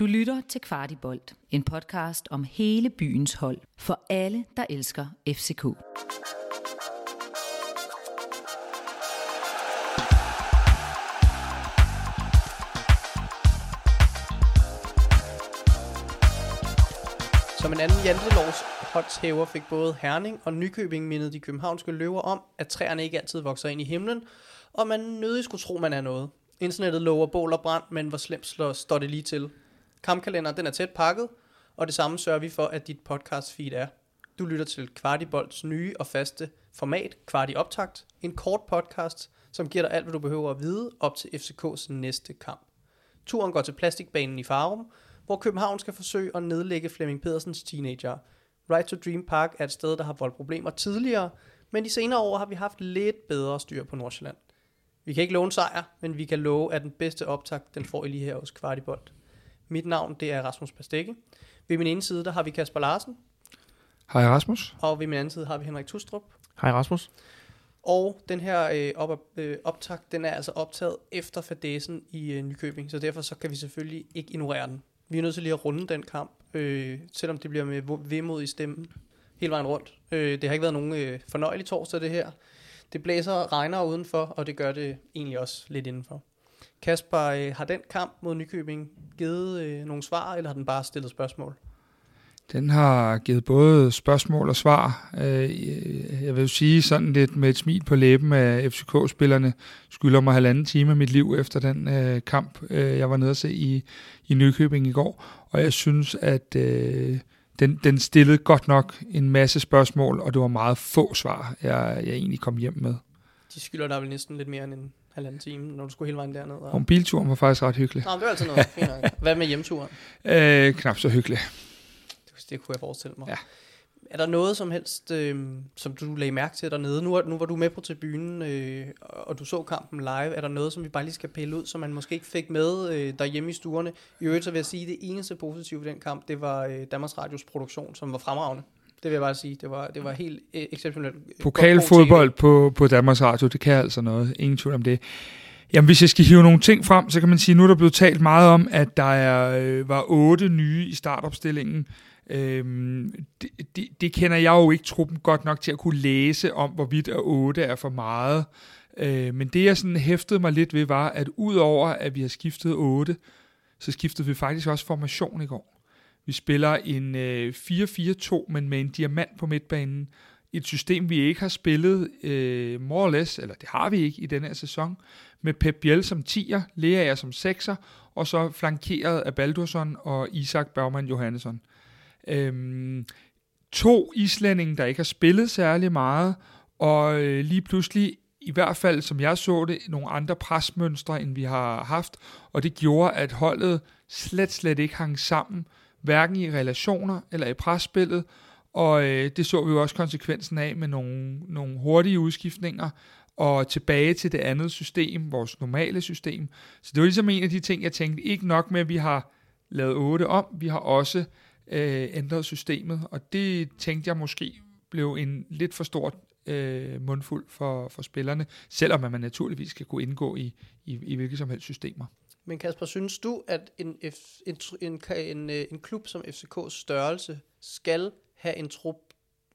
Du lytter til Kvartibolt, en podcast om hele byens hold, for alle, der elsker FCK. Som en anden jantelovs håndshæver fik både Herning og Nykøbing mindet de københavnske løver om, at træerne ikke altid vokser ind i himlen, og man nødig skulle tro, man er noget. Internettet lover bål og brand, men hvor slemt slår, står det lige til. Kampkalenderen den er tæt pakket, og det samme sørger vi for, at dit podcast feed er. Du lytter til Kvartibolds nye og faste format, Kvarti Optakt, en kort podcast, som giver dig alt, hvad du behøver at vide op til FCK's næste kamp. Turen går til plastikbanen i Farum, hvor København skal forsøge at nedlægge Flemming Pedersens teenager. Right to Dream Park er et sted, der har voldt problemer tidligere, men de senere år har vi haft lidt bedre styr på Nordsjælland. Vi kan ikke love en sejr, men vi kan love, at den bedste optakt, den får I lige her hos Kvartibold. Mit navn, det er Rasmus Pastække. Ved min ene side, der har vi Kasper Larsen, Hej Rasmus. og ved min anden side har vi Henrik Tustrup. Hej Rasmus. Og den her øh, op, øh, optakt, den er altså optaget efter fadesen i øh, Nykøbing, så derfor så kan vi selvfølgelig ikke ignorere den. Vi er nødt til lige at runde den kamp, øh, selvom det bliver med vemod i stemmen hele vejen rundt. Øh, det har ikke været nogen øh, fornøjelig torsdag det her. Det blæser og regner udenfor, og det gør det egentlig også lidt indenfor. Kasper, øh, har den kamp mod Nykøbing givet øh, nogle svar, eller har den bare stillet spørgsmål? Den har givet både spørgsmål og svar. Øh, Jeg vil jo sige sådan lidt med et smil på læben, at FCK-spillerne skylder mig halvanden time af mit liv efter den øh, kamp, jeg var nede at se i, i Nykøbing i går. Og jeg synes, at den, den stillede godt nok en masse spørgsmål, og det var meget få svar, jeg, jeg egentlig kom hjem med. De skylder dig vel næsten lidt mere end en halvanden time, når du skulle hele vejen derned. Og... Og bilturen var faktisk ret hyggelig. Nå, men det var altid noget. Fint. Hvad med hjemturen? Øh, knap så hyggelig. Det, det kunne jeg forestille mig. Ja. Er der noget som helst, øh, som du lagde mærke til dernede? Nu, nu var du med på tribunen, øh, og du så kampen live. Er der noget, som vi bare lige skal pille ud, som man måske ikke fik med øh, derhjemme i stuerne? I øvrigt så vil jeg sige, at det eneste positive ved den kamp, det var øh, Danmarks Radios produktion, som var fremragende. Det vil jeg bare sige. Det var, det var helt øh, exceptionelt. øh, Pokalfodbold på, på Danmarks Radio, det kan altså noget. Ingen tvivl om det. Jamen, hvis jeg skal hive nogle ting frem, så kan man sige, nu er der blevet talt meget om, at der er, øh, var otte nye i startopstillingen. Øhm, det, det, det kender jeg jo ikke truppen godt nok til at kunne læse om, hvorvidt at otte er for meget. Øh, men det, jeg sådan hæftede mig lidt ved, var, at udover at vi har skiftet otte, så skiftede vi faktisk også formation i går. Vi spiller en øh, 4-4-2, men med en diamant på midtbanen. Et system, vi ikke har spillet øh, more or less, eller det har vi ikke i denne her sæson, med Pep Biel som 10'er, Lea som 6'er, og så flankeret af Baldursson og Isak Bergman Johannesson. Øhm, to islændinge, der ikke har spillet særlig meget, og øh, lige pludselig, i hvert fald som jeg så det, nogle andre presmønstre, end vi har haft, og det gjorde, at holdet slet, slet ikke hang sammen, hverken i relationer eller i presspillet, og øh, det så vi jo også konsekvensen af med nogle, nogle hurtige udskiftninger, og tilbage til det andet system, vores normale system. Så det var ligesom en af de ting, jeg tænkte, ikke nok med, at vi har lavet 8 om, vi har også øh, ændret systemet, og det tænkte jeg måske blev en lidt for stor øh, mundfuld for, for spillerne, selvom at man naturligvis skal kunne indgå i, i, i hvilke som helst systemer. Men Kasper, synes du, at en, F, en, en, en, øh, en klub som FCK's størrelse skal have en trup,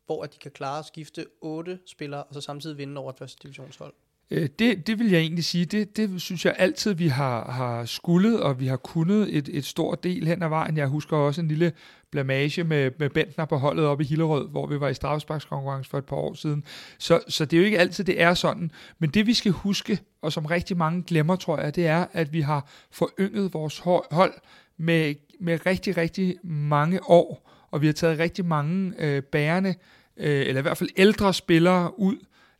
hvor at de kan klare at skifte otte spillere, og så samtidig vinde over et første divisionshold? Øh, det, det vil jeg egentlig sige, det, det synes jeg altid, vi har, har skullet, og vi har kunnet et, et stort del hen ad vejen. Jeg husker også en lille blamage med, med Bentner på holdet oppe i Hillerød, hvor vi var i straffesparkskonkurrence for et par år siden. Så, så det er jo ikke altid, det er sådan. Men det vi skal huske, og som rigtig mange glemmer, tror jeg, det er, at vi har forynget vores hold med, med rigtig, rigtig mange år, og vi har taget rigtig mange øh, bærende, øh, eller i hvert fald ældre spillere ud,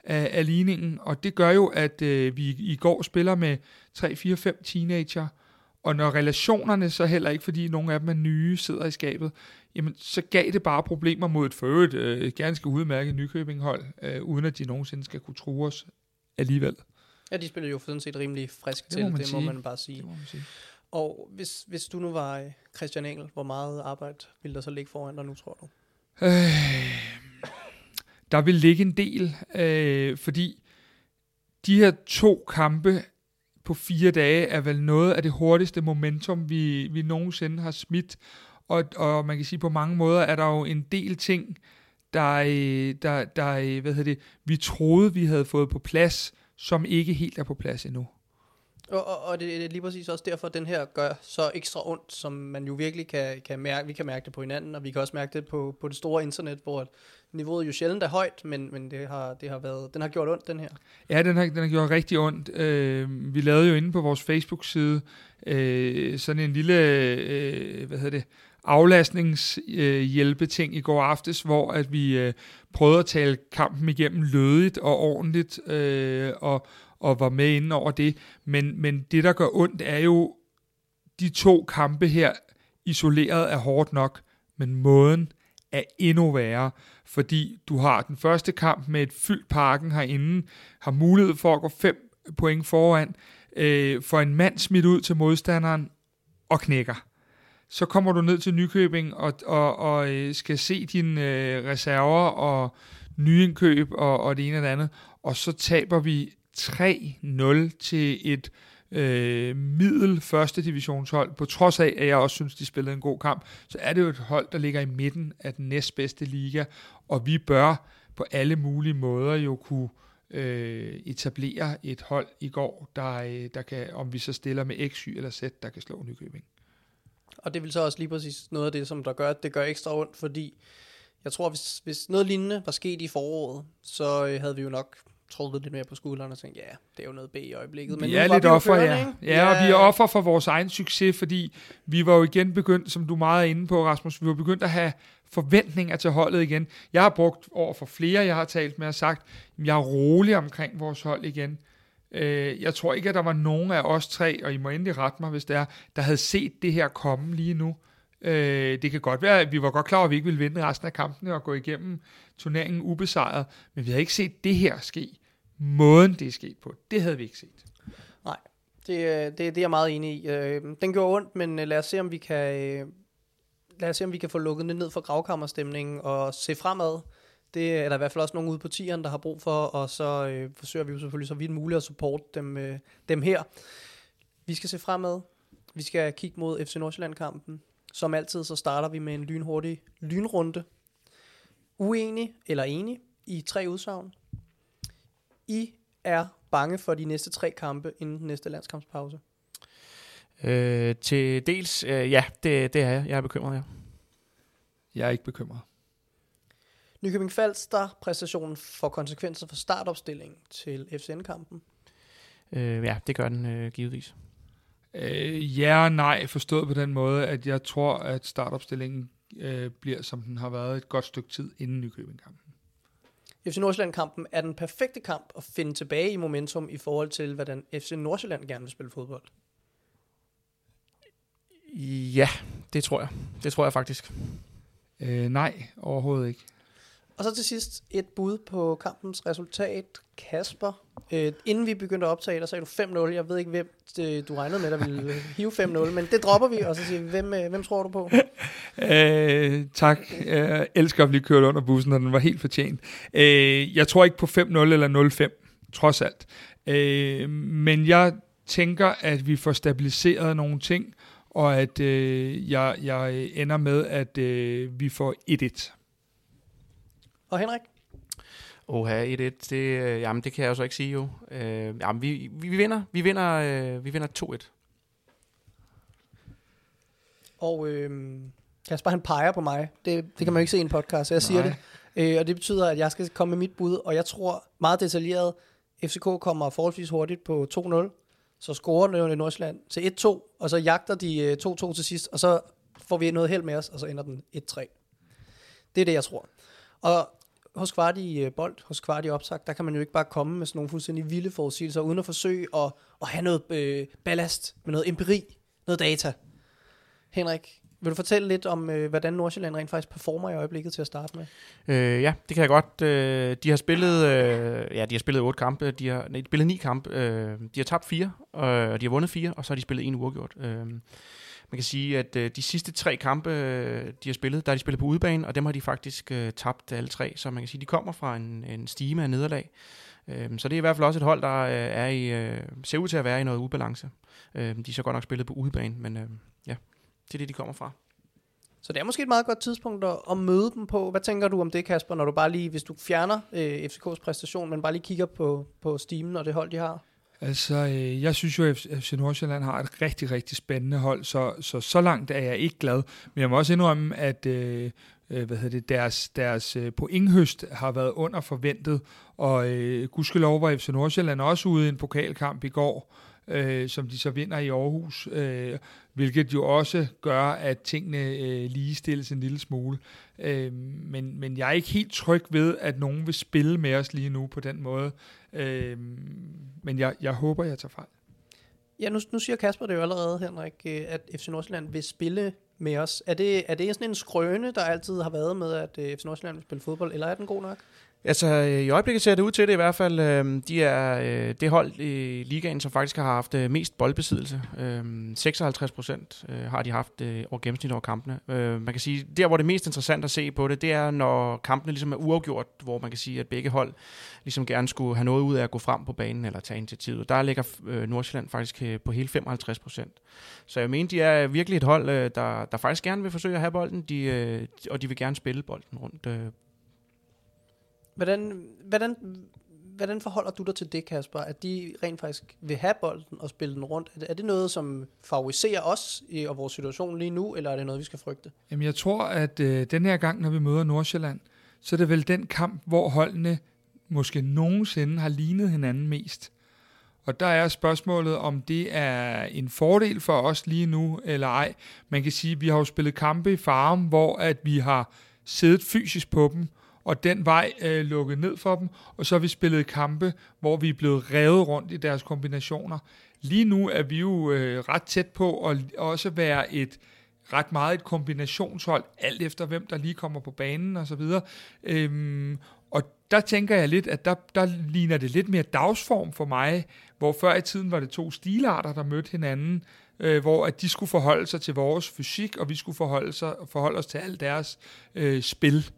af, af ligningen, og det gør jo, at øh, vi i går spiller med 3, 4, 5 teenager, og når relationerne så heller ikke, fordi nogle af dem er nye, sidder i skabet, jamen så gav det bare problemer mod et forøget øh, ganske udmærket Nykøbing-hold, øh, uden at de nogensinde skal kunne true os alligevel. Ja, de spiller jo sådan set rimelig frisk Det til, må det må sige. man bare sige. Det må man sige. Og hvis, hvis du nu var øh, Christian Engel, hvor meget arbejde ville der så ligge foran dig nu, tror du? Øh, der vil ligge en del, øh, fordi de her to kampe på fire dage er vel noget af det hurtigste momentum, vi, vi nogensinde har smidt. Og, og man kan sige, på mange måder er der jo en del ting, der, øh, der, der øh, hvad hedder det, vi troede, vi havde fået på plads, som ikke helt er på plads endnu. Og, og, og det er lige præcis også derfor, at den her gør så ekstra ondt, som man jo virkelig kan, kan mærke. Vi kan mærke det på hinanden, og vi kan også mærke det på, på det store internet, hvor niveauet jo sjældent er højt, men, men det har, det har været, den har gjort ondt, den her. Ja, den har, den har gjort rigtig ondt. Øh, vi lavede jo inde på vores Facebook-side øh, sådan en lille, øh, hvad hedder det, aflastningshjælpeting øh, i går aftes, hvor at vi øh, prøvede at tale kampen igennem lødigt og ordentligt, øh, og, og var med inde over det. Men, men det, der gør ondt, er jo de to kampe her isoleret er hårdt nok, men måden er endnu værre, fordi du har den første kamp med et fyldt parken herinde, har mulighed for at gå fem point foran, øh, for en mand smidt ud til modstanderen og knækker. Så kommer du ned til Nykøbing og, og, og øh, skal se dine øh, reserver og nyindkøb og, og det ene og det andet, og så taber vi 3-0 til et øh, Øh, middel første divisionshold, på trods af, at jeg også synes, de spillede en god kamp, så er det jo et hold, der ligger i midten af den næstbedste liga, og vi bør på alle mulige måder jo kunne øh, etablere et hold i går, der, øh, der kan, om vi så stiller med X, Y eller Z, der kan slå Nykøbing. Og det vil så også lige præcis noget af det, som der gør, at det gør ekstra ondt, fordi jeg tror, hvis, hvis noget lignende var sket i foråret, så øh, havde vi jo nok trukket lidt mere på skulderen og tænkt, ja, det er jo noget B i øjeblikket. Men vi er lidt offer, ja. ja. Ja, og vi er offer for vores egen succes, fordi vi var jo igen begyndt, som du er meget inde på, Rasmus, vi var begyndt at have forventninger til holdet igen. Jeg har brugt over for flere, jeg har talt med og sagt, at jeg er rolig omkring vores hold igen. Øh, jeg tror ikke, at der var nogen af os tre, og I må endelig rette mig, hvis det er, der havde set det her komme lige nu. Øh, det kan godt være, at vi var godt klar over, at vi ikke ville vinde resten af kampene og gå igennem turneringen ubesejret, men vi havde ikke set det her ske. Måden det er sket på, det havde vi ikke set. Nej, det, øh, det, det er jeg meget enig i. Øh, den gjorde ondt, men øh, lad os se, om vi kan, øh, lad os se, om vi kan få lukket ned for gravkammerstemningen og se fremad. Det er der i hvert fald også nogen ude på tieren, der har brug for, og så øh, forsøger vi jo selvfølgelig så vidt muligt at supporte dem, øh, dem her. Vi skal se fremad. Vi skal kigge mod FC Nordsjælland-kampen. Som altid, så starter vi med en lynhurtig lynrunde. Uenig eller enig i tre udsagn. I er bange for de næste tre kampe inden den næste landskampspause. Øh, til dels, øh, ja, det, det er jeg. Jeg er bekymret, ja. Jeg er ikke bekymret. Nykøbing Falster præstationen for konsekvenser for startopstillingen til FCN-kampen? Øh, ja, det gør den øh, givetvis. Øh, ja og nej, forstået på den måde, at jeg tror, at startopstillingen øh, bliver, som den har været et godt stykke tid inden Nykøbing-kampen. FC Nordsjælland-kampen er den perfekte kamp at finde tilbage i momentum i forhold til, hvordan FC Nordsjælland gerne vil spille fodbold. Ja, det tror jeg. Det tror jeg faktisk. Øh, nej, overhovedet ikke. Og så til sidst et bud på kampens resultat. Kasper, øh, inden vi begyndte at optage, der sagde du 5-0. Jeg ved ikke, hvem det, du regnede med, der ville hive 5-0, men det dropper vi, og så siger vi, hvem, øh, hvem tror du på? Øh, tak. Jeg elsker at blive kørt under bussen, og den var helt fortjent. Øh, jeg tror ikke på 5-0 eller 0-5, trods alt. Øh, men jeg tænker, at vi får stabiliseret nogle ting, og at øh, jeg, jeg ender med, at øh, vi får 1-1. Og Henrik? Oha, 1-1, det, øh, jamen, det kan jeg jo så ikke sige jo. Øh, jamen, vi, vi, vi vinder, vi vinder, øh, vi vinder 2-1. Og øh, Kasper han peger på mig. Det, det kan man jo ikke se i en podcast, så jeg siger Nej. det. Øh, og det betyder, at jeg skal komme med mit bud, og jeg tror meget detaljeret, FCK kommer forholdsvis hurtigt på 2-0, så scorer Nødvendig Nordsjælland til 1-2, og så jagter de øh, 2-2 til sidst, og så får vi noget held med os, og så ender den 1-3. Det er det, jeg tror. Og hos Kvarti øh, Bold, hos Kvarti Opsagt, der kan man jo ikke bare komme med sådan nogle fuldstændig vilde forudsigelser, uden at forsøge at, at have noget øh, ballast med noget empiri, noget data. Henrik, vil du fortælle lidt om, øh, hvordan Nordsjælland rent faktisk performer i øjeblikket til at starte med? Øh, ja, det kan jeg godt. Øh, de har spillet, øh, ja, de har spillet otte kampe. De har, nej, de har spillet ni kampe. Øh, de har tabt fire, og de har vundet fire, og så har de spillet en uafgjort. Øh, man kan sige, at øh, de sidste tre kampe, øh, de har spillet, der har de spillet på udebane, og dem har de faktisk øh, tabt alle tre. Så man kan sige, at de kommer fra en, en stime af nederlag. Øh, så det er i hvert fald også et hold, der øh, er i, øh, ser ud til at være i noget ubalance. Øh, de er så godt nok spillet på udebane, men øh, ja, det er det, de kommer fra. Så det er måske et meget godt tidspunkt at, at møde dem på. Hvad tænker du om det, Kasper, når du bare lige, hvis du fjerner øh, FCK's præstation, men bare lige kigger på, på stimen og det hold, de har? Altså, øh, jeg synes jo, at FC Nordsjælland har et rigtig, rigtig spændende hold, så, så så langt er jeg ikke glad. Men jeg må også indrømme, at øh, øh hvad hedder det, deres, deres øh, pointhøst har været under forventet, og øh, gudskelov var FC Nordsjælland også ude i en pokalkamp i går, øh, som de så vinder i Aarhus, øh, hvilket jo også gør, at tingene øh, ligestilles en lille smule. Øh, men, men jeg er ikke helt tryg ved, at nogen vil spille med os lige nu på den måde. Øh, men jeg, jeg håber, jeg tager fejl. Ja, nu, nu siger Kasper det jo allerede, Henrik, øh, at FC Nordsjælland vil spille med os. Er det, er det sådan en skrøne, der altid har været med, at øh, FC Nordsjælland vil spille fodbold, eller er den god nok? Altså, øh, i øjeblikket ser det ud til det i hvert fald. Øh, de er øh, det hold i ligaen, som faktisk har haft øh, mest boldbesiddelse. Øhm, 56 procent øh, har de haft over gennemsnit over kampene. Man kan sige, der hvor det er mest interessant at se på det, det er, når kampene ligesom er uafgjort, hvor man kan sige, at begge hold ligesom gerne skulle have noget ud af at gå frem på banen eller tage initiativet. Der ligger Nordsjælland faktisk på hele 55 procent. Så jeg mener, de er virkelig et hold, der, der faktisk gerne vil forsøge at have bolden, de, og de vil gerne spille bolden rundt Hvordan, hvordan, hvordan forholder du dig til det, Kasper? At de rent faktisk vil have bolden og spille den rundt? Er det noget, som favoriserer os i og vores situation lige nu, eller er det noget, vi skal frygte? Jamen, jeg tror, at øh, den her gang, når vi møder Nordsjælland, så er det vel den kamp, hvor holdene måske nogensinde har lignet hinanden mest. Og der er spørgsmålet, om det er en fordel for os lige nu, eller ej. Man kan sige, at vi har jo spillet kampe i farm, hvor at vi har siddet fysisk på dem, og den vej øh, lukket ned for dem, og så har vi spillet kampe, hvor vi er blevet revet rundt i deres kombinationer. Lige nu er vi jo øh, ret tæt på at også være et ret meget et kombinationshold, alt efter hvem der lige kommer på banen og så videre. Øhm, og der tænker jeg lidt, at der, der ligner det lidt mere dagsform for mig, hvor før i tiden var det to stilarter, der mødte hinanden, øh, hvor at de skulle forholde sig til vores fysik, og vi skulle forholde, sig, forholde os til alt deres øh, spil.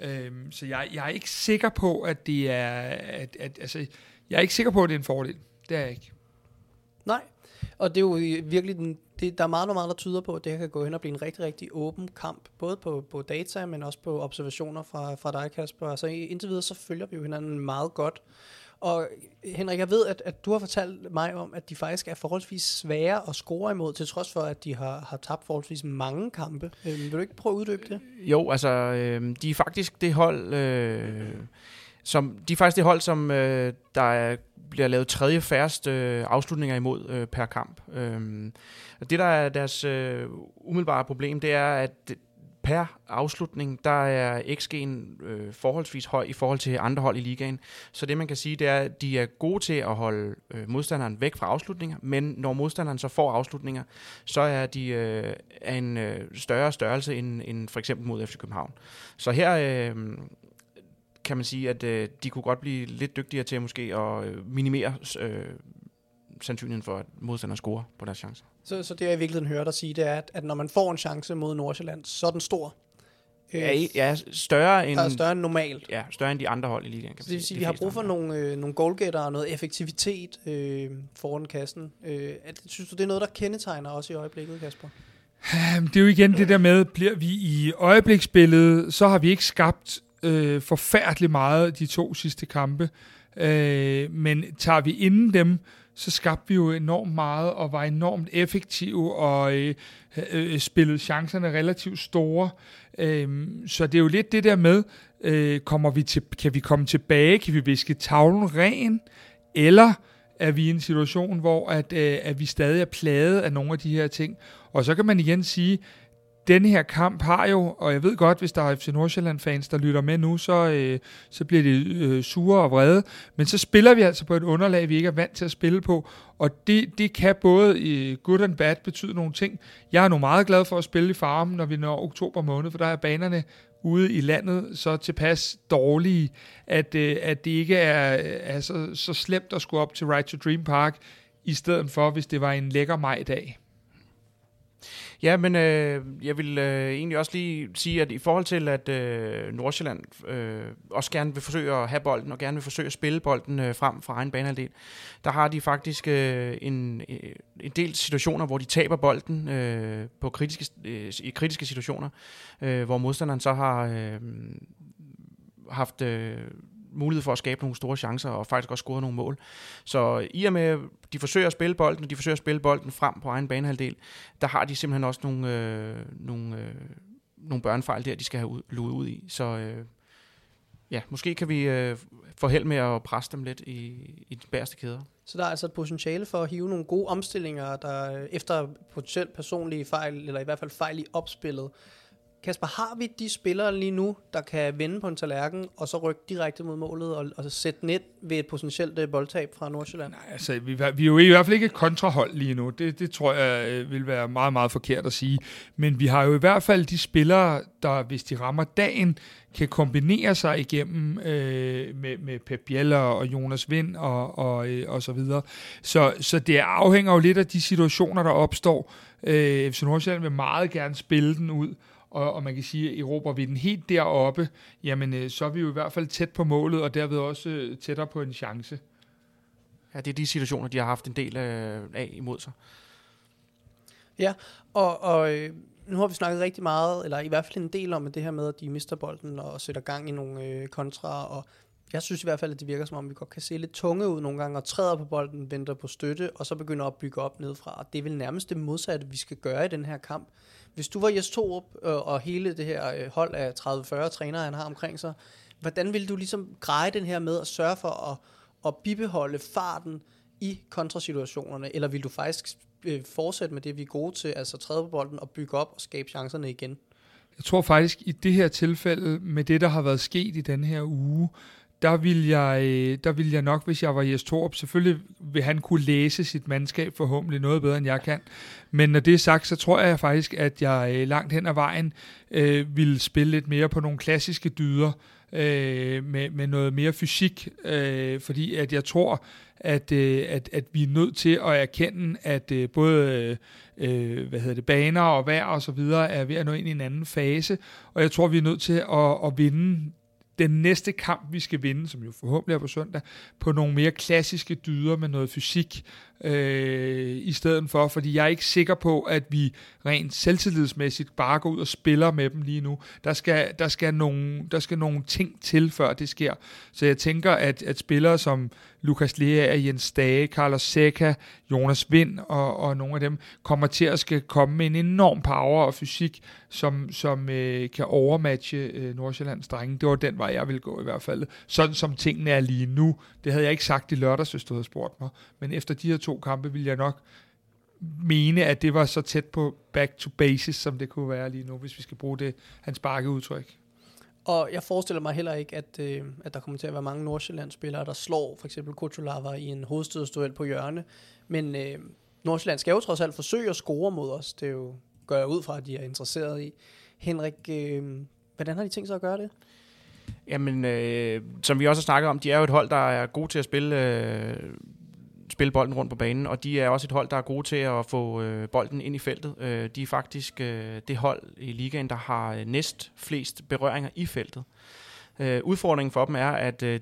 Øhm, så jeg, jeg er ikke sikker på, at det er... At, at, altså, jeg er ikke sikker på, at det er en fordel. Det er jeg ikke. Nej, og det er jo virkelig den, det, der er meget, meget, der tyder på, at det her kan gå hen og blive en rigtig, rigtig åben kamp, både på, på data, men også på observationer fra, fra dig, Kasper. Altså indtil videre, så følger vi jo hinanden meget godt. Og øh, Henrik, jeg ved, at, at du har fortalt mig om, at de faktisk er forholdsvis svære at score imod, til trods for, at de har, har tabt forholdsvis mange kampe. Øh, vil du ikke prøve at uddybe det? Øh, jo, altså, øh, de er faktisk det hold, øh, som, de er faktisk det hold, som øh, der er, bliver lavet tredje færreste øh, afslutninger imod øh, per kamp. Øh, det, der er deres øh, umiddelbare problem, det er, at per afslutning, der er XG'en øh, forholdsvis høj i forhold til andre hold i ligaen. Så det man kan sige, det er, at de er gode til at holde øh, modstanderen væk fra afslutninger, men når modstanderen så får afslutninger, så er de øh, af en øh, større størrelse end, end for eksempel mod FC København. Så her øh, kan man sige, at øh, de kunne godt blive lidt dygtigere til at måske at øh, minimere øh, sandsynligheden for, at modstanderen scorer på deres chancer. Så, så det jeg i virkeligheden hører dig sige, det er, at, at når man får en chance mod Nordsjælland, så er den stor. Øh, ja, ja, større end... Er større end normalt. Ja, større end de andre hold i ligaen. Kan så det vil sige, at vi har brug for nogle, øh, nogle goalgetter og noget effektivitet øh, foran kassen. Øh, at, synes du, det er noget, der kendetegner os i øjeblikket, Kasper? Det er jo igen det der med, bliver vi i øjebliksbilledet, så har vi ikke skabt øh, forfærdeligt meget de to sidste kampe. Øh, men tager vi inden dem, så skabte vi jo enormt meget og var enormt effektive og øh, øh, øh spillede chancerne relativt store. Øh, så det er jo lidt det der med, øh, kommer vi til, kan vi komme tilbage, kan vi viske tavlen ren, eller er vi i en situation, hvor at, øh, at vi stadig er plaget af nogle af de her ting. Og så kan man igen sige, den her kamp har jo, og jeg ved godt, hvis der er FC Nordsjælland-fans, der lytter med nu, så, øh, så bliver de øh, sure og vrede. Men så spiller vi altså på et underlag, vi ikke er vant til at spille på, og det, det kan både i good and bad betyde nogle ting. Jeg er nu meget glad for at spille i farmen, når vi når oktober måned, for der er banerne ude i landet så tilpas dårlige, at, øh, at det ikke er, altså, så, slemt at skulle op til Ride to Dream Park, i stedet for, hvis det var en lækker majdag. Ja, men øh, jeg vil øh, egentlig også lige sige, at i forhold til, at øh, Nordsjælland øh, også gerne vil forsøge at have bolden, og gerne vil forsøge at spille bolden øh, frem fra egen banehalvdel, der har de faktisk øh, en, øh, en del situationer, hvor de taber bolden øh, på kritiske, øh, i kritiske situationer, øh, hvor modstanderen så har øh, haft... Øh, mulighed for at skabe nogle store chancer, og faktisk også score nogle mål. Så i og med, at de forsøger at spille bolden, og de forsøger at spille bolden frem på egen banehalvdel, der har de simpelthen også nogle, øh, nogle, øh, nogle børnefejl der, de skal have ud, luet ud i. Så øh, ja, måske kan vi øh, få held med at presse dem lidt i, i de bæreste kæder. Så der er altså et potentiale for at hive nogle gode omstillinger, der øh, efter potentielt personlige fejl, eller i hvert fald fejl i opspillet, Kasper, har vi de spillere lige nu, der kan vende på en tallerken, og så rykke direkte mod målet, og, og så sætte net ved et potentielt øh, boldtab fra Nordsjælland? Nej, altså, vi, vi er jo i hvert fald ikke et kontrahold lige nu. Det, det tror jeg øh, vil være meget, meget forkert at sige. Men vi har jo i hvert fald de spillere, der, hvis de rammer dagen, kan kombinere sig igennem øh, med, med Pep Biel og Jonas Vind og, og, øh, og så videre. Så, så det afhænger jo lidt af de situationer, der opstår. Øh, FC Nordsjælland vil meget gerne spille den ud, og, og man kan sige, at erobrer vi den helt deroppe, jamen øh, så er vi jo i hvert fald tæt på målet, og derved også øh, tættere på en chance. Ja, det er de situationer, de har haft en del øh, af imod sig. Ja, og, og øh, nu har vi snakket rigtig meget, eller i hvert fald en del om det her med, at de mister bolden og sætter gang i nogle øh, kontra, og jeg synes i hvert fald, at det virker som om, vi godt kan se lidt tunge ud nogle gange, og træder på bolden, venter på støtte, og så begynder at bygge op nedefra. Og det er vel nærmest det modsatte, vi skal gøre i den her kamp. Hvis du var Jes Torup, øh, og hele det her øh, hold af 30-40 trænere, han har omkring sig, hvordan vil du ligesom greje den her med at sørge for at, at bibeholde farten i kontrasituationerne, eller vil du faktisk øh, fortsætte med det, vi er gode til, altså træde på bolden og bygge op og skabe chancerne igen? Jeg tror faktisk, i det her tilfælde, med det, der har været sket i den her uge, der vil jeg, øh, der vil jeg nok, hvis jeg var Jes Torp, selvfølgelig vil han kunne læse sit mandskab forhåbentlig noget bedre, end jeg kan. Men når det er sagt, så tror jeg faktisk, at jeg øh, langt hen ad vejen øh, vil spille lidt mere på nogle klassiske dyder, øh, med, med noget mere fysik, øh, fordi at jeg tror, at, øh, at, at vi er nødt til at erkende, at øh, både øh, hvad hedder det, baner og vejr og så videre er ved at nå ind i en anden fase, og jeg tror, vi er nødt til at, at vinde den næste kamp, vi skal vinde, som jo forhåbentlig er på søndag, på nogle mere klassiske dyder med noget fysik øh, i stedet for, fordi jeg er ikke sikker på, at vi rent selvtillidsmæssigt bare går ud og spiller med dem lige nu. Der skal, der skal, nogle, der skal nogle ting til, før det sker. Så jeg tænker, at, at spillere som Lukas Lea, Jens Dage, Carlos Seca, Jonas Vind og, og nogle af dem kommer til at skal komme med en enorm power og fysik, som, som øh, kan overmatche øh, Nordsjællands drenge. Det var den vej, jeg ville gå i hvert fald. Sådan som tingene er lige nu. Det havde jeg ikke sagt i lørdags, hvis du havde spurgt mig. Men efter de her to kampe ville jeg nok mene, at det var så tæt på back to basis, som det kunne være lige nu, hvis vi skal bruge det hans udtryk. Og jeg forestiller mig heller ikke, at, øh, at der kommer til at være mange Nordsjælland-spillere, der slår for eksempel Kutulava i en hovedstødsduel på hjørne. Men øh, Nordsjælland skal jo trods alt forsøge at score mod os. Det er jo, gør jeg ud fra, at de er interesseret i. Henrik, øh, hvordan har de tænkt sig at gøre det? Jamen, øh, som vi også har snakket om, de er jo et hold, der er gode til at spille øh, spille bolden rundt på banen, og de er også et hold, der er gode til at få øh, bolden ind i feltet. Øh, de er faktisk øh, det hold i ligaen, der har øh, næst flest berøringer i feltet. Øh, udfordringen for dem er, at øh,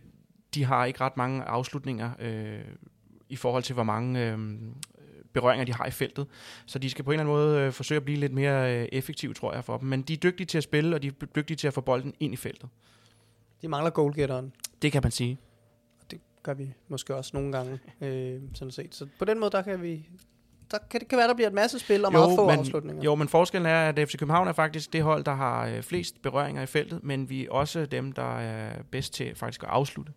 de har ikke ret mange afslutninger øh, i forhold til, hvor mange øh, berøringer de har i feltet. Så de skal på en eller anden måde øh, forsøge at blive lidt mere øh, effektive, tror jeg, for dem. Men de er dygtige til at spille, og de er dygtige til at få bolden ind i feltet. De mangler goalgetteren. Det kan man sige gør vi måske også nogle gange, øh, sådan set. Så på den måde, der kan vi, der kan, det kan være, der bliver et masse spil og jo, meget få men, afslutninger. Jo, men forskellen er, at FC København er faktisk det hold, der har øh, flest berøringer i feltet, men vi er også dem, der er bedst til faktisk at afslutte.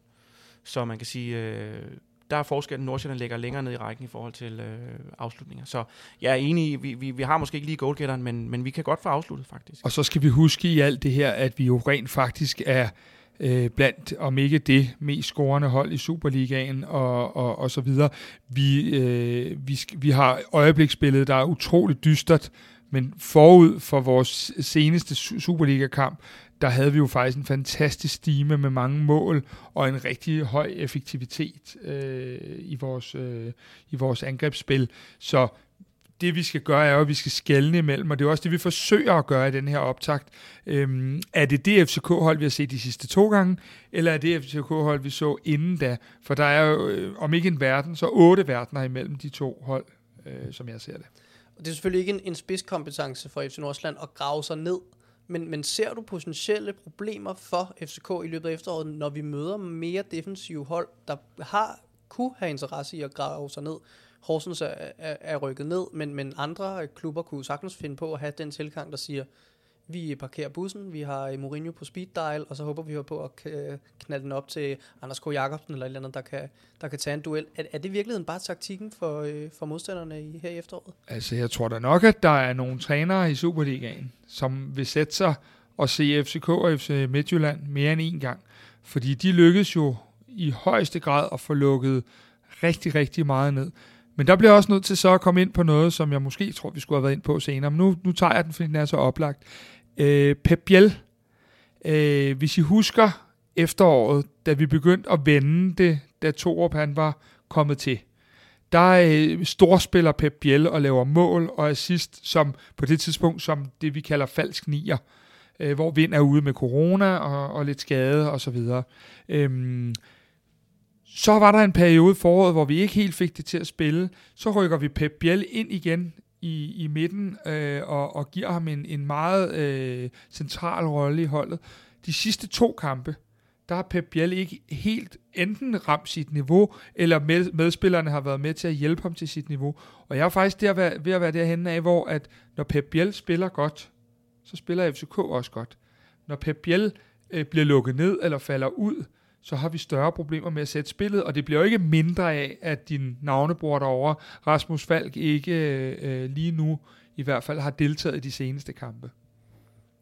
Så man kan sige, øh, der er forskellen. Nordsjælland ligger længere ned i rækken i forhold til øh, afslutninger. Så jeg er enig i, vi, vi, vi har måske ikke lige goalgetteren, men, men vi kan godt få afsluttet faktisk. Og så skal vi huske i alt det her, at vi jo rent faktisk er øh, blandt, om ikke det, mest scorende hold i Superligaen og, og, og så videre. Vi, øh, vi, vi har øjebliksbilledet, der er utroligt dystert, men forud for vores seneste Superliga-kamp, der havde vi jo faktisk en fantastisk stime med mange mål og en rigtig høj effektivitet øh, i, vores, øh, i vores angrebsspil. Så det vi skal gøre, er jo, at vi skal skælne imellem, og det er også det, vi forsøger at gøre i den her optakt. Øhm, er det det FCK-hold, vi har set de sidste to gange, eller er det FCK-hold, vi så inden da? For der er jo, øh, om ikke en verden, så otte verdener imellem de to hold, øh, som jeg ser det. Og det er selvfølgelig ikke en, en spidskompetence for FC Nordsjælland at grave sig ned, men, men ser du potentielle problemer for FCK i løbet af efteråret, når vi møder mere defensive hold, der har kunne have interesse i at grave sig ned? Horsens er, er, er rykket ned, men, men andre klubber kunne sagtens finde på at have den tilgang, der siger, vi parkerer bussen, vi har Mourinho på speed dial, og så håber vi på at knalde den op til Anders K. Jacobsen eller et eller andet, der kan, der kan tage en duel. Er, er det virkelig bare taktikken for, øh, for modstanderne i, her i efteråret? Altså, jeg tror da nok, at der er nogle trænere i Superligaen, som vil sætte sig og se FCK og FC Midtjylland mere end en gang. Fordi de lykkedes jo i højeste grad at få lukket rigtig, rigtig meget ned. Men der bliver også nødt til så at komme ind på noget, som jeg måske tror, vi skulle have været ind på senere. Men nu, nu tager jeg den, fordi den er så oplagt. Øh, Pep Biel, øh, hvis I husker efteråret, da vi begyndte at vende det, da Torup han var kommet til, der øh, storspiller Pep Biel og laver mål og assist som på det tidspunkt som det vi kalder falsk nier, øh, hvor Vind er ude med corona og, og lidt skade og så videre. Øhm, så var der en periode foråret, hvor vi ikke helt fik det til at spille. Så rykker vi Pep Biel ind igen i, i midten øh, og, og giver ham en, en meget øh, central rolle i holdet. De sidste to kampe, der har Pep Biel ikke helt enten ramt sit niveau, eller med, medspillerne har været med til at hjælpe ham til sit niveau. Og jeg er faktisk der ved, ved at være derhen af, hvor at når Pep Biel spiller godt, så spiller FCK også godt. Når Pep Biel øh, bliver lukket ned eller falder ud, så har vi større problemer med at sætte spillet, og det bliver jo ikke mindre af, at din navnebror derovre, Rasmus Falk, ikke øh, lige nu i hvert fald har deltaget i de seneste kampe.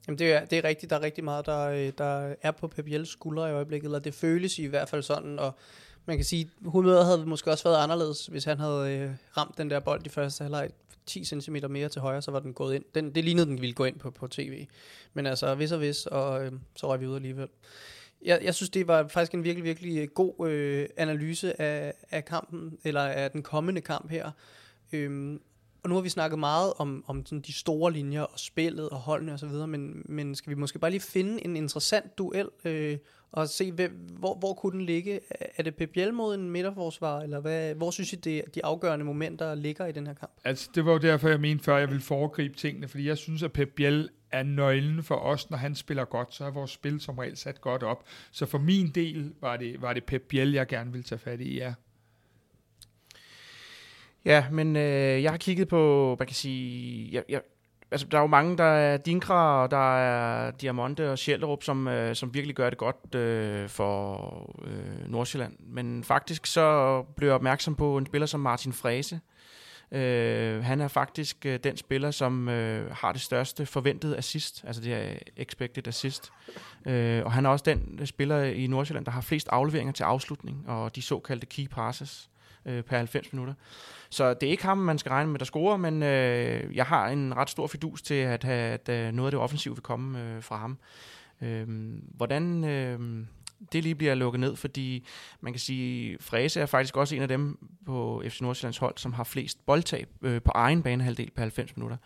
Jamen det er, det er rigtigt, der er rigtig meget, der, øh, der er på Pep Jels skuldre i øjeblikket, eller det føles i hvert fald sådan, og man kan sige, humøret havde måske også været anderledes, hvis han havde øh, ramt den der bold i første halvleg 10 cm mere til højre, så var den gået ind. Den, det lignede, den ville gå ind på, på tv. Men altså, hvis og hvis, og øh, så røg vi ud alligevel jeg, jeg synes, det var faktisk en virkelig, virkelig øh, god øh, analyse af, af kampen, eller af den kommende kamp her. Øhm, og nu har vi snakket meget om, om sådan de store linjer og spillet og holdene osv., men, men skal vi måske bare lige finde en interessant duel øh, og se, hvem, hvor, hvor kunne den ligge? Er det Pep Biel mod en midterforsvar, eller hvad, hvor synes I, det, de afgørende momenter ligger i den her kamp? Altså, det var jo derfor, jeg mente før, jeg ville foregribe tingene, fordi jeg synes, at Pep Biel er nøglen for os, når han spiller godt, så er vores spil som regel sat godt op. Så for min del var det, var det Pep Biel, jeg gerne ville tage fat i, ja. Ja, men øh, jeg har kigget på, hvad kan jeg sige, jeg, jeg, altså, der er jo mange, der er Dinkra, og der er Diamante og Sjælderup, som, øh, som virkelig gør det godt øh, for øh, Nordsjælland. Men faktisk så blev jeg opmærksom på en spiller som Martin Frese, Øh, han er faktisk øh, den spiller, som øh, har det største forventede assist, altså det her expected assist. Øh, og han er også den spiller i Nordsjælland, der har flest afleveringer til afslutning, og de såkaldte key passes øh, per 90 minutter. Så det er ikke ham, man skal regne med, der scorer, men øh, jeg har en ret stor fidus til, at, at, at noget af det offensiv vil komme øh, fra ham. Øh, hvordan... Øh, det lige bliver lukket ned, fordi man kan sige, Fræse er faktisk også en af dem på FC Nordsjællands hold, som har flest boldtab øh, på egen banehalvdel per 90 minutter.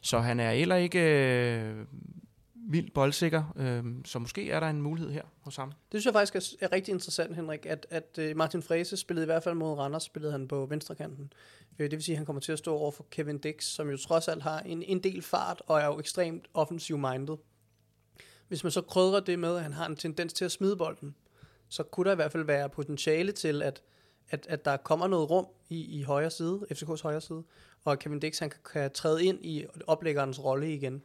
Så han er heller ikke øh, vildt boldsikker, øh, så måske er der en mulighed her hos ham. Det synes jeg faktisk er, er rigtig interessant, Henrik, at, at uh, Martin Frese spillede i hvert fald mod Randers, spillede han på venstrekanten. kanten. det vil sige, at han kommer til at stå over for Kevin Dix, som jo trods alt har en, en del fart og er jo ekstremt offensiv-minded. Hvis man så krydrer det med, at han har en tendens til at smide bolden, så kunne der i hvert fald være potentiale til, at, at, at der kommer noget rum i, i højre side, FCK's højre side, og Kevin Dix han kan, kan træde ind i oplæggerens rolle igen.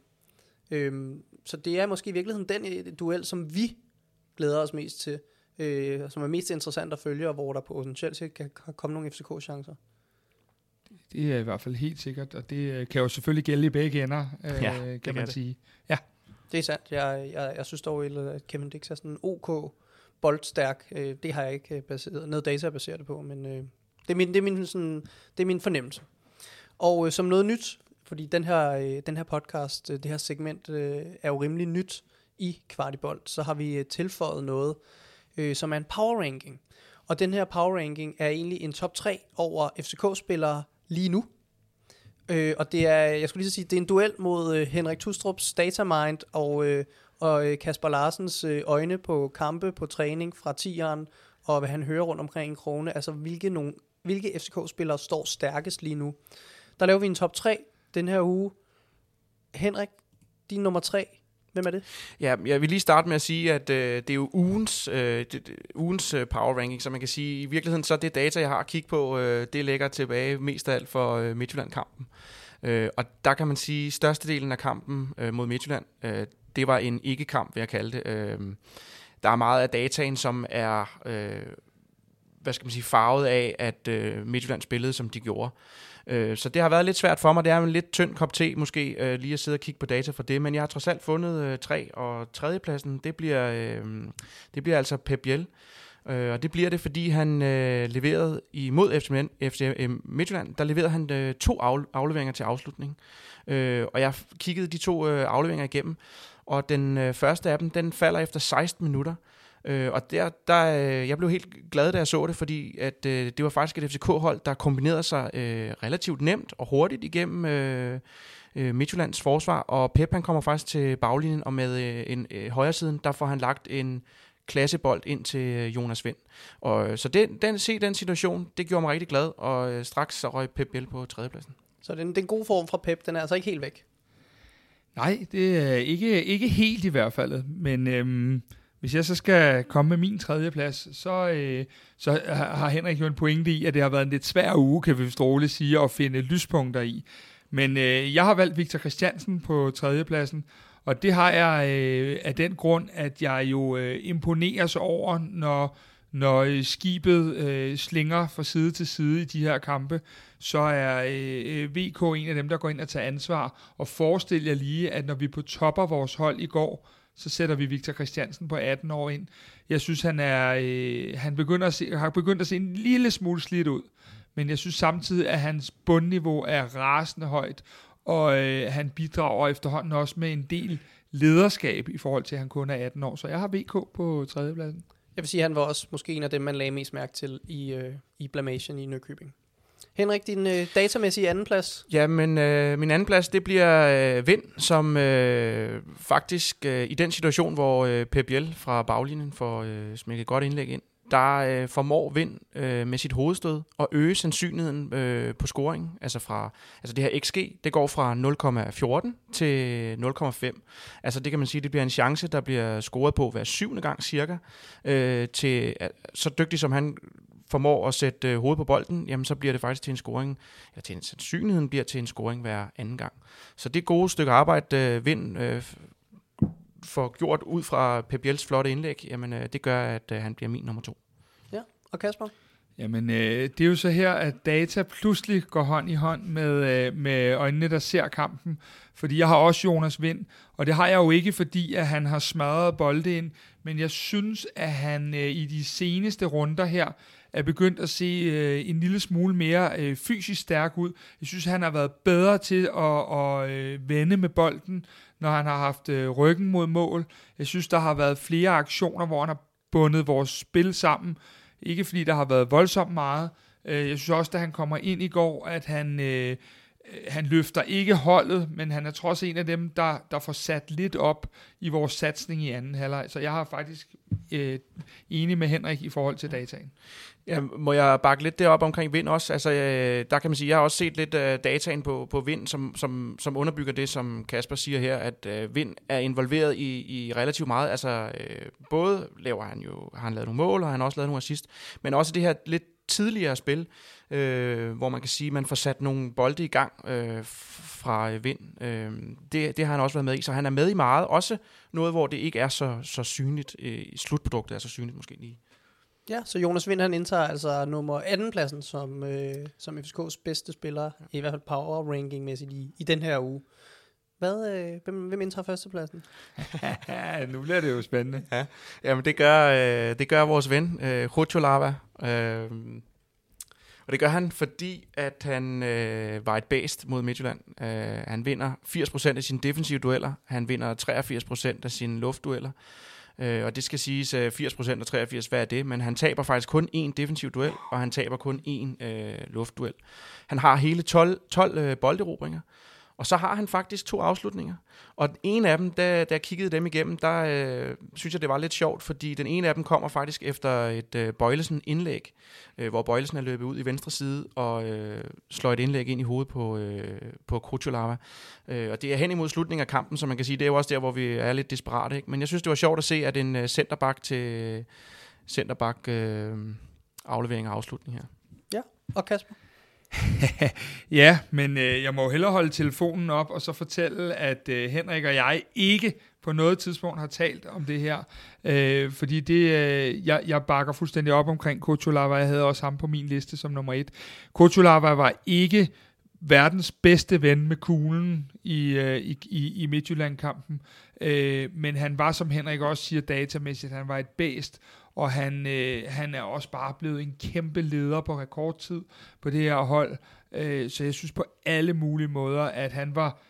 Øhm, så det er måske i virkeligheden den øh, duel, som vi glæder os mest til, øh, som er mest interessant at følge, og hvor der potentielt kan, kan komme nogle FCK-chancer. Det er i hvert fald helt sikkert, og det øh, kan jo selvfølgelig gælde i begge ender, øh, ja, kan man kan sige. Ja. Det er sandt. Jeg, jeg, jeg synes dog, at Kevin Dix er sådan en OK boldstærk. Øh, det har jeg ikke øh, baseret, noget data at basere det på, men øh, det, er min, det, er min, sådan, det er min fornemmelse. Og øh, som noget nyt, fordi den her, øh, den her podcast, øh, det her segment, øh, er jo rimelig nyt i Kvartibold, så har vi øh, tilføjet noget, øh, som er en power ranking. Og den her power ranking er egentlig en top 3 over FCK-spillere lige nu. Øh, og det er, jeg skulle lige så sige, det er en duel mod øh, Henrik Tustrups datamind og, øh, og øh, Kasper Larsens øh, øjne på kampe på træning fra 10'eren, og hvad han hører rundt omkring i Krone. Altså, hvilke, nogle, hvilke FCK-spillere står stærkest lige nu. Der laver vi en top 3 den her uge. Henrik, din nummer 3, Hvem er det? Ja, jeg vil lige starte med at sige, at øh, det er jo ugens, øh, det, ugens øh, power ranking, så man kan sige, i virkeligheden så det data, jeg har at kigge på, øh, det ligger tilbage mest af alt for øh, Midtjylland-kampen. Øh, og der kan man sige, at størstedelen af kampen øh, mod Midtjylland, øh, det var en ikke-kamp, vil jeg kalde det. Øh, der er meget af dataen, som er... Øh, hvad skal man sige, farvet af, at øh, Midtjylland spillede, som de gjorde. Øh, så det har været lidt svært for mig. Det er en lidt tynd kop te måske, øh, lige at sidde og kigge på data for det, men jeg har trods alt fundet øh, tre, og tredjepladsen, det bliver, øh, det bliver altså Pep Biel. Øh, og det bliver det, fordi han øh, leverede imod FC, FC øh, Midtjylland, der leverede han øh, to afleveringer til afslutning. Øh, og jeg kiggede de to øh, afleveringer igennem, og den øh, første af dem, den falder efter 16 minutter. Øh, og der, der, øh, jeg blev helt glad, da jeg så det, fordi at, øh, det var faktisk et FCK-hold, der kombinerede sig øh, relativt nemt og hurtigt igennem øh, øh, Midtjyllands forsvar, og Pep han kommer faktisk til baglinjen, og med øh, en øh, højre siden, der får han lagt en klassebold ind til øh, Jonas Vind. Og, øh, så den, den, se den situation, det gjorde mig rigtig glad, og øh, straks så røg Pep Biel på tredjepladsen. Så den, den gode form fra Pep, den er altså ikke helt væk? Nej, det er ikke, ikke helt i hvert fald, men... Øhm hvis jeg så skal komme med min tredje plads, så, øh, så har Henrik jo en pointe i, at det har været en lidt svær uge, kan vi roligt sige, at finde lyspunkter i. Men øh, jeg har valgt Victor Christiansen på tredjepladsen, og det har jeg øh, af den grund, at jeg jo øh, imponeres over, når, når skibet øh, slinger fra side til side i de her kampe, så er øh, øh VK en af dem, der går ind og tager ansvar. Og forestil jer lige, at når vi på topper vores hold i går, så sætter vi Victor Christiansen på 18 år ind. Jeg synes, han, er, øh, han begynder at se, har begyndt at se en lille smule slidt ud, men jeg synes samtidig, at hans bundniveau er rasende højt, og øh, han bidrager efterhånden også med en del lederskab i forhold til, at han kun er 18 år. Så jeg har VK på tredjepladsen. Jeg vil sige, at han var også måske en af dem, man lagde mest mærke til i, øh, i Blamation i Nykøbing. Henrik, din øh, datamæssige andenplads? Ja, men øh, min andenplads, det bliver øh, Vind, som øh, faktisk øh, i den situation, hvor øh, Pep Biel fra baglinjen får øh, smækket et godt indlæg ind, der øh, formår Vind øh, med sit hovedstød at øge sandsynligheden øh, på scoring. Altså, fra, altså det her XG, det går fra 0,14 til 0,5. Altså det kan man sige, det bliver en chance, der bliver scoret på hver syvende gang cirka. Øh, til, så dygtig som han formår at sætte øh, hovedet på bolden, jamen så bliver det faktisk til en scoring, eller til en sandsynligheden bliver til en scoring hver anden gang. Så det gode stykke arbejde, øh, Vind øh, får gjort ud fra Pep Biels flotte indlæg, jamen øh, det gør, at øh, han bliver min nummer to. Ja, og Kasper? Jamen, øh, det er jo så her, at data pludselig går hånd i hånd med, øh, med øjnene, der ser kampen. Fordi jeg har også Jonas Vind, og det har jeg jo ikke, fordi at han har smadret bolde ind, men jeg synes, at han øh, i de seneste runder her er begyndt at se øh, en lille smule mere øh, fysisk stærk ud. Jeg synes, han har været bedre til at, at øh, vende med bolden, når han har haft øh, ryggen mod mål. Jeg synes, der har været flere aktioner, hvor han har bundet vores spil sammen. Ikke fordi der har været voldsomt meget. Øh, jeg synes også, da han kommer ind i går, at han... Øh, Øh, han løfter ikke holdet, men han er trods en af dem, der, der får sat lidt op i vores satsning i anden halvleg. Så jeg har faktisk øh, enig med Henrik i forhold til dataen. Ja, må jeg bakke lidt derop omkring vind også? Altså, øh, der kan man sige, jeg har også set lidt øh, dataen på, på vind, som, som, som underbygger det, som Kasper siger her, at øh, vind er involveret i, i relativt meget. Altså, øh, både laver han jo, har han lavet nogle mål, og han har også lavet nogle assist, men også det her lidt tidligere spil, øh, hvor man kan sige, at man får sat nogle bolde i gang øh, fra øh, vind. Øh, det, det har han også været med i, så han er med i meget. Også noget, hvor det ikke er så, så synligt. Øh, slutproduktet er så synligt måske lige. Ja, så Jonas Vind han indtager altså nummer 18 pladsen som, øh, som FCK's bedste spiller, i hvert fald power ranking mæssigt i, i den her uge. Hvad, øh, hvem, hvem indtager førstepladsen? nu bliver det jo spændende. Ja, jamen det gør, øh, det gør vores ven, øh, Lava. Øh, og det gør han, fordi at han øh, var et bæst mod Midtjylland. Øh, han vinder 80% af sine defensive dueller. Han vinder 83% af sine luftdueller. Øh, og det skal siges øh, 80% og 83, hvad er det? Men han taber faktisk kun én defensiv duel, og han taber kun én øh, luftduel. Han har hele 12, 12 øh, bolderobringer, og så har han faktisk to afslutninger. Og den ene af dem, da, da jeg kiggede dem igennem, der øh, synes jeg, det var lidt sjovt, fordi den ene af dem kommer faktisk efter et øh, Bøjlesen-indlæg, øh, hvor Bøjlesen er løbet ud i venstre side og øh, slår et indlæg ind i hovedet på, øh, på Krutjolava. Øh, og det er hen imod slutningen af kampen, så man kan sige, det er jo også der, hvor vi er lidt desperate. Ikke? Men jeg synes, det var sjovt at se, at en øh, centerback til øh, centerback øh, aflevering og afslutning her. Ja, og Kasper? ja, men øh, jeg må jo hellere holde telefonen op og så fortælle, at øh, Henrik og jeg ikke på noget tidspunkt har talt om det her. Øh, fordi det, øh, jeg, jeg bakker fuldstændig op omkring Kotulava. Jeg havde også ham på min liste som nummer et. Kotulava var ikke verdens bedste ven med kuglen i, øh, i, i, i Midtjylland-kampen. Øh, men han var, som Henrik også siger datamæssigt, han var et bæst, og han, øh, han er også bare blevet en kæmpe leder på rekordtid på det her hold. Øh, så jeg synes på alle mulige måder, at han var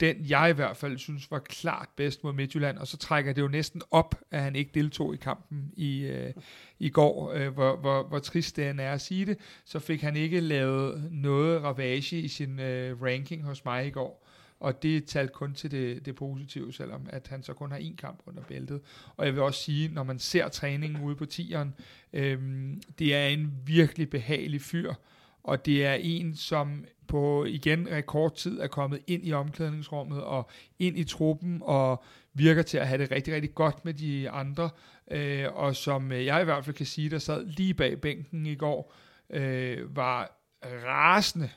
den, jeg i hvert fald synes var klart bedst mod Midtjylland, og så trækker det jo næsten op, at han ikke deltog i kampen i, øh, i går, øh, hvor, hvor, hvor trist det er at sige det, så fik han ikke lavet noget ravage i sin øh, ranking hos mig i går og det talte kun til det, det positive, selvom at han så kun har én kamp under bæltet. Og jeg vil også sige, når man ser træningen ude på tieren, øhm, det er en virkelig behagelig fyr, og det er en, som på igen rekordtid er kommet ind i omklædningsrummet og ind i truppen og virker til at have det rigtig, rigtig godt med de andre. Øh, og som jeg i hvert fald kan sige, der sad lige bag bænken i går, øh, var rasende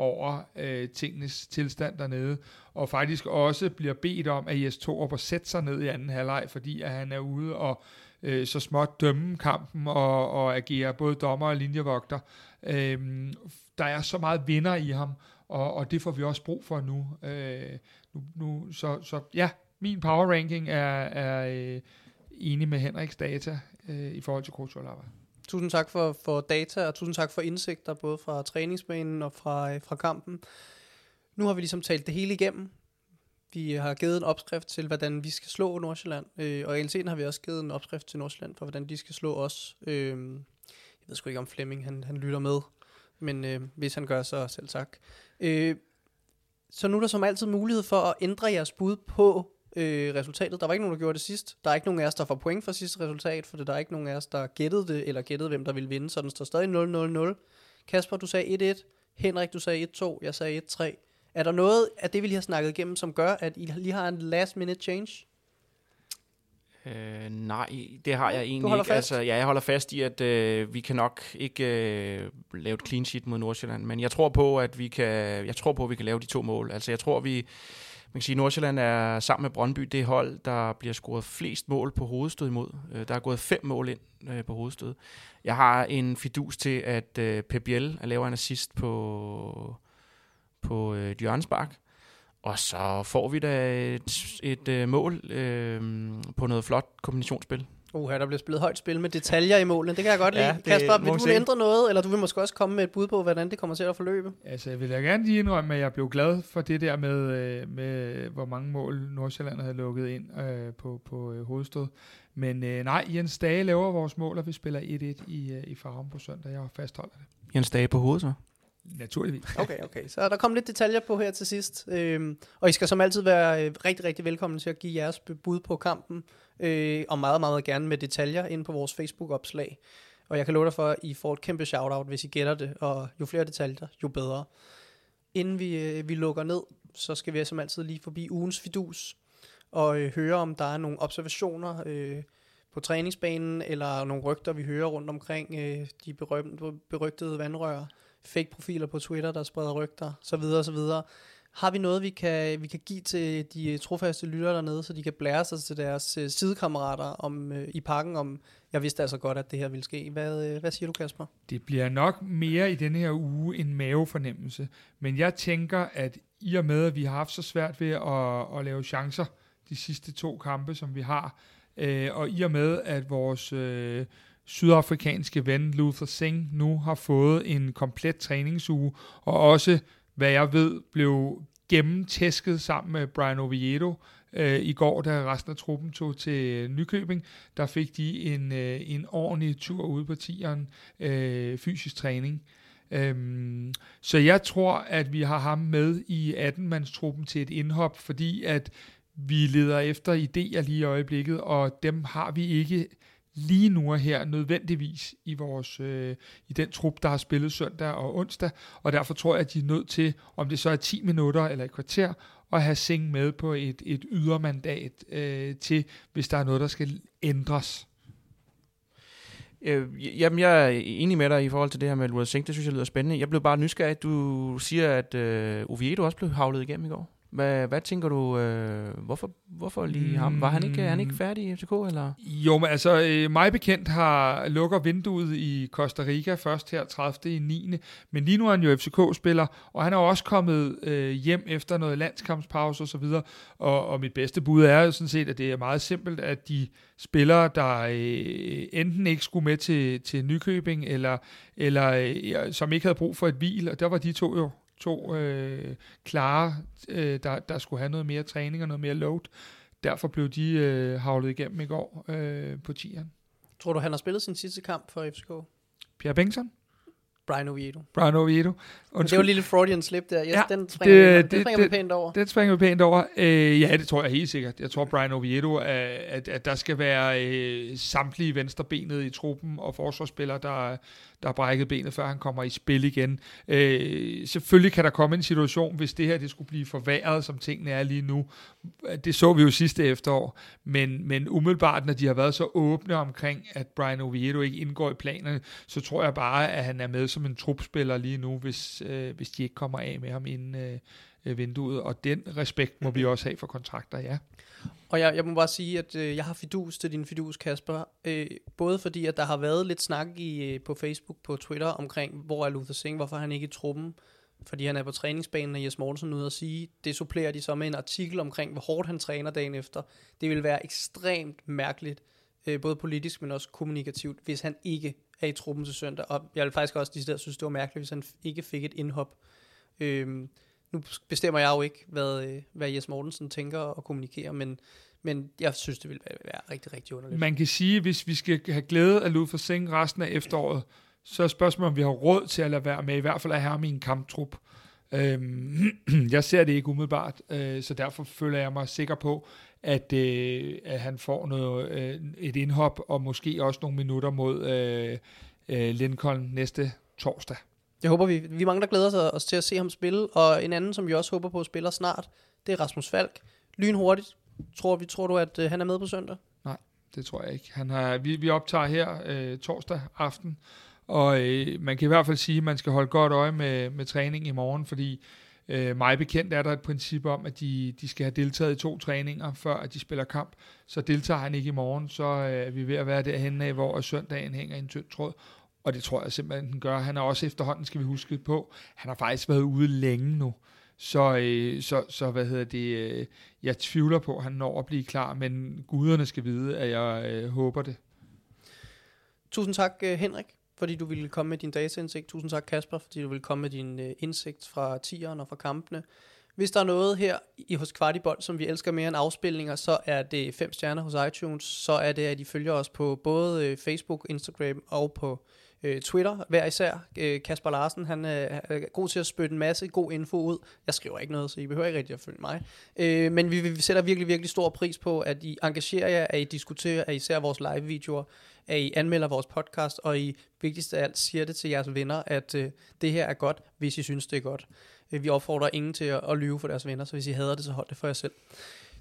over øh, tingenes tilstand dernede, og faktisk også bliver bedt om, at Jes Torup at sætte sig ned i anden halvleg, fordi at han er ude og øh, så småt dømme kampen og, og agere både dommer og linjevogter. Øh, der er så meget vinder i ham, og, og det får vi også brug for nu. Øh, nu, nu så, så ja, min power ranking er, er øh, enig med Henriks data øh, i forhold til Coach Tusind tak for, for data, og tusind tak for indsigter, både fra træningsbanen og fra, øh, fra kampen. Nu har vi ligesom talt det hele igennem. Vi har givet en opskrift til, hvordan vi skal slå Nordsjælland, øh, og i LC'en har vi også givet en opskrift til Nordsjælland, for hvordan de skal slå os. Øh, jeg ved sgu ikke, om Flemming han, han lytter med, men øh, hvis han gør, så selv tak. Øh, så nu er der som altid mulighed for at ændre jeres bud på øh, resultatet. Der var ikke nogen, der gjorde det sidst. Der er ikke nogen af os, der får point for sidste resultat, for der er ikke nogen af os, der gættede det, eller gættede, hvem der ville vinde, så den står stadig 0-0-0. Kasper, du sagde 1-1. Henrik, du sagde 1-2. Jeg sagde 1-3. Er der noget af det, vi lige har snakket igennem, som gør, at I lige har en last minute change? Øh, nej, det har jeg egentlig ikke. Fast? Altså, ja, jeg holder fast i, at øh, vi kan nok ikke øh, lave et clean sheet mod Nordsjælland, men jeg tror på, at vi kan, jeg tror på, at vi kan lave de to mål. Altså, jeg tror, vi, man kan sige, at Nordsjælland er sammen med Brøndby det hold, der bliver scoret flest mål på hovedstød imod. Øh, der er gået fem mål ind øh, på hovedstød. Jeg har en fidus til, at øh, Pep Biel laver en assist på, på øh, Bak. Og så får vi da et, et mål øh, på noget flot kombinationsspil. Uh, der bliver spillet højt spil med detaljer i målen. Det kan jeg godt lide. Ja, Kasper, vil du ændre noget, eller du vil måske også komme med et bud på, hvordan det kommer til at forløbe? Altså, jeg vil da gerne lige indrømme, at jeg blev glad for det der med, øh, med hvor mange mål Nordsjælland havde lukket ind øh, på, på øh, hovedstød. Men øh, nej, Jens Dage laver vores mål, og vi spiller 1-1 i, øh, i Farum på søndag. Jeg fastholder det. Jens Dage på hovedet så? Naturligvis. Okay, okay. Så der kom lidt detaljer på her til sidst. Øhm, og I skal som altid være øh, rigtig, rigtig velkommen til at give jeres bud på kampen. Øh, og meget, meget gerne med detaljer ind på vores Facebook-opslag. Og jeg kan love dig for, at I får et kæmpe shout-out, hvis I gætter det. Og jo flere detaljer, jo bedre. Inden vi, øh, vi lukker ned, så skal vi altså som altid lige forbi ugens fidus. Og øh, høre, om der er nogle observationer øh, på træningsbanen, eller nogle rygter, vi hører rundt omkring øh, de berømte, berygtede vandrør fake profiler på Twitter, der spreder rygter, så videre, så videre. Har vi noget, vi kan, vi kan give til de øh, trofaste lyttere dernede, så de kan blære sig til deres øh, sidekammerater om, øh, i pakken, om jeg vidste altså godt, at det her ville ske. Hvad, øh, hvad siger du, Kasper? Det bliver nok mere i denne her uge en mavefornemmelse, men jeg tænker, at i og med, at vi har haft så svært ved at, at lave chancer de sidste to kampe, som vi har, øh, og i og med, at vores... Øh, sydafrikanske ven Luther Singh nu har fået en komplet træningsuge, og også, hvad jeg ved, blev gennemtæsket sammen med Brian Oviedo øh, i går, da resten af truppen tog til øh, Nykøbing. Der fik de en, øh, en ordentlig tur ude på tieren, øh, fysisk træning. Øhm, så jeg tror, at vi har ham med i 18-mandstruppen til et indhop, fordi at vi leder efter idéer lige i øjeblikket, og dem har vi ikke lige nu og her nødvendigvis i vores øh, i den trup, der har spillet søndag og onsdag, og derfor tror jeg, at de er nødt til, om det så er 10 minutter eller et kvarter, at have Singh med på et, et ydermandat øh, til, hvis der er noget, der skal ændres. Øh, jamen, jeg er enig med dig i forhold til det her med Lukas Singh. Det synes jeg lyder spændende. Jeg blev bare nysgerrig, at du siger, at øh, Oviedo også blev havlet igennem i går. Hvad, hvad tænker du, øh, hvorfor, hvorfor lige ham? Var han ikke, er han ikke færdig i FCK, eller? Jo, men altså, øh, mig bekendt har lukker vinduet i Costa Rica først her 30. i 9. Men lige nu er han jo FCK-spiller, og han er også kommet øh, hjem efter noget landskampspause osv. Og, og mit bedste bud er jo sådan set, at det er meget simpelt, at de spillere, der øh, enten ikke skulle med til, til Nykøbing, eller, eller øh, som ikke havde brug for et hvil, og der var de to jo to øh, klare, øh, der, der skulle have noget mere træning og noget mere load. Derfor blev de øh, havlet igennem i går øh, på tieren. Tror du, han har spillet sin sidste kamp for FCK? Pierre Bengtsson? Brian Oviedo. Brian Oviedo. Men det var en lille Freudian slip der. Yes, Ja, den springer, det- vi, det- den springer det- vi pænt over. Den springer vi pænt over. Øh, ja, det tror jeg helt sikkert. Jeg tror, Brian Oviedo, at, at, at der skal være øh, samtlige venstrebenet i truppen og forsvarsspillere, der, der har brækket benet, før han kommer i spil igen. Øh, selvfølgelig kan der komme en situation, hvis det her det skulle blive forværret, som tingene er lige nu. Det så vi jo sidste efterår. Men, men umiddelbart, når de har været så åbne omkring, at Brian Oviedo ikke indgår i planerne, så tror jeg bare, at han er med som en trupspiller lige nu, hvis, øh, hvis de ikke kommer af med ham inden øh, øh, vinduet. Og den respekt må vi også have for kontrakter, ja. Og jeg, jeg må bare sige, at øh, jeg har fidus til din fidus, Kasper. Øh, både fordi, at der har været lidt snak i, øh, på Facebook, på Twitter, omkring, hvor er Luther Singh, hvorfor er han ikke i truppen? Fordi han er på træningsbanen, og Jes Mortensen ude at sige, det supplerer de så med en artikel omkring, hvor hårdt han træner dagen efter. Det vil være ekstremt mærkeligt, øh, både politisk, men også kommunikativt, hvis han ikke er i truppen til søndag. Og jeg vil faktisk også de synes, det var mærkeligt, hvis han ikke fik et indhop. Øhm, nu bestemmer jeg jo ikke, hvad, øh, hvad Jes Mortensen tænker og kommunikerer, men, men jeg synes, det ville være, være rigtig, rigtig underligt. Man kan sige, hvis vi skal have glæde af Lou for Seng resten af efteråret, så er spørgsmålet, om vi har råd til at lade være med, i hvert fald at have ham i en kamptrup. Øhm, jeg ser det ikke umiddelbart, øh, så derfor føler jeg mig sikker på, at, øh, at han får noget, øh, et indhop, og måske også nogle minutter mod øh, øh, Lincoln næste torsdag. Jeg håber, vi, vi mange, der glæder sig os til at se ham spille, og en anden, som vi også håber på spiller snart, det er Rasmus Falk. Lynhurtigt. Tror, vi, tror du, at øh, han er med på søndag? Det tror jeg ikke. Han har, vi, vi optager her øh, torsdag aften, og øh, man kan i hvert fald sige, at man skal holde godt øje med, med træning i morgen, fordi øh, mig bekendt er der et princip om, at de, de skal have deltaget i to træninger, før at de spiller kamp. Så deltager han ikke i morgen, så øh, er vi ved at være derhen af, hvor søndagen hænger i en tynd tråd. Og det tror jeg simpelthen, den gør. Han er også efterhånden, skal vi huske på, han har faktisk været ude længe nu. Så, øh, så, så hvad hedder det, øh, jeg tvivler på, at han når at blive klar, men guderne skal vide, at jeg øh, håber det. Tusind tak, øh, Henrik, fordi du ville komme med din dataindsigt. Tusind tak, Kasper, fordi du ville komme med din øh, indsigt fra tieren og fra kampene. Hvis der er noget her i hos Kvartibold, som vi elsker mere end afspilninger, så er det fem stjerner hos iTunes. Så er det, at I følger os på både øh, Facebook, Instagram og på øh, Twitter, hver især. Øh, Kasper Larsen, han øh, er god til at spytte en masse god info ud. Jeg skriver ikke noget, så I behøver ikke rigtig at følge mig. Øh, men vi, vi sætter virkelig, virkelig stor pris på, at I engagerer jer, at I diskuterer, at I ser vores live-videoer, at I anmelder vores podcast, og I vigtigst af alt siger det til jeres venner, at øh, det her er godt, hvis I synes, det er godt. Øh, vi opfordrer ingen til at, at lyve for deres venner, så hvis I hader det, så hold det for jer selv.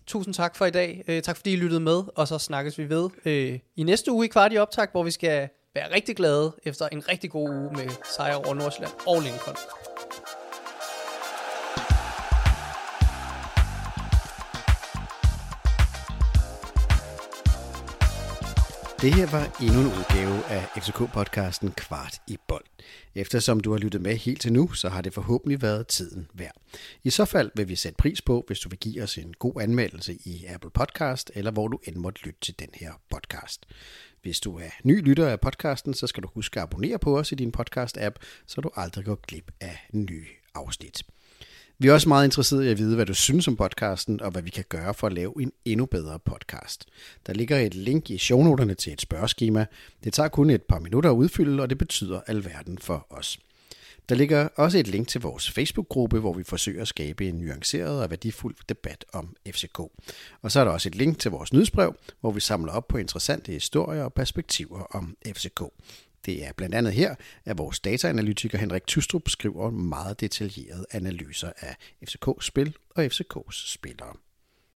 Tusind tak for i dag. Øh, tak fordi I lyttede med, og så snakkes vi ved øh, i næste uge i kvart i optag, hvor vi skal være rigtig glade efter en rigtig god uge med sejr over Nordsjælland og Lincoln. Det her var endnu en udgave af FCK-podcasten Kvart i bold. Eftersom du har lyttet med helt til nu, så har det forhåbentlig været tiden værd. I så fald vil vi sætte pris på, hvis du vil give os en god anmeldelse i Apple Podcast, eller hvor du end måtte lytte til den her podcast. Hvis du er ny lytter af podcasten, så skal du huske at abonnere på os i din podcast-app, så du aldrig går glip af nye afsnit. Vi er også meget interesserede i at vide, hvad du synes om podcasten, og hvad vi kan gøre for at lave en endnu bedre podcast. Der ligger et link i shownoterne til et spørgeskema. Det tager kun et par minutter at udfylde, og det betyder alverden for os. Der ligger også et link til vores Facebook-gruppe, hvor vi forsøger at skabe en nuanceret og værdifuld debat om FCK. Og så er der også et link til vores nyhedsbrev, hvor vi samler op på interessante historier og perspektiver om FCK. Det er blandt andet her, at vores dataanalytiker Henrik Tystrup skriver meget detaljerede analyser af FCK's spil og FCK's spillere.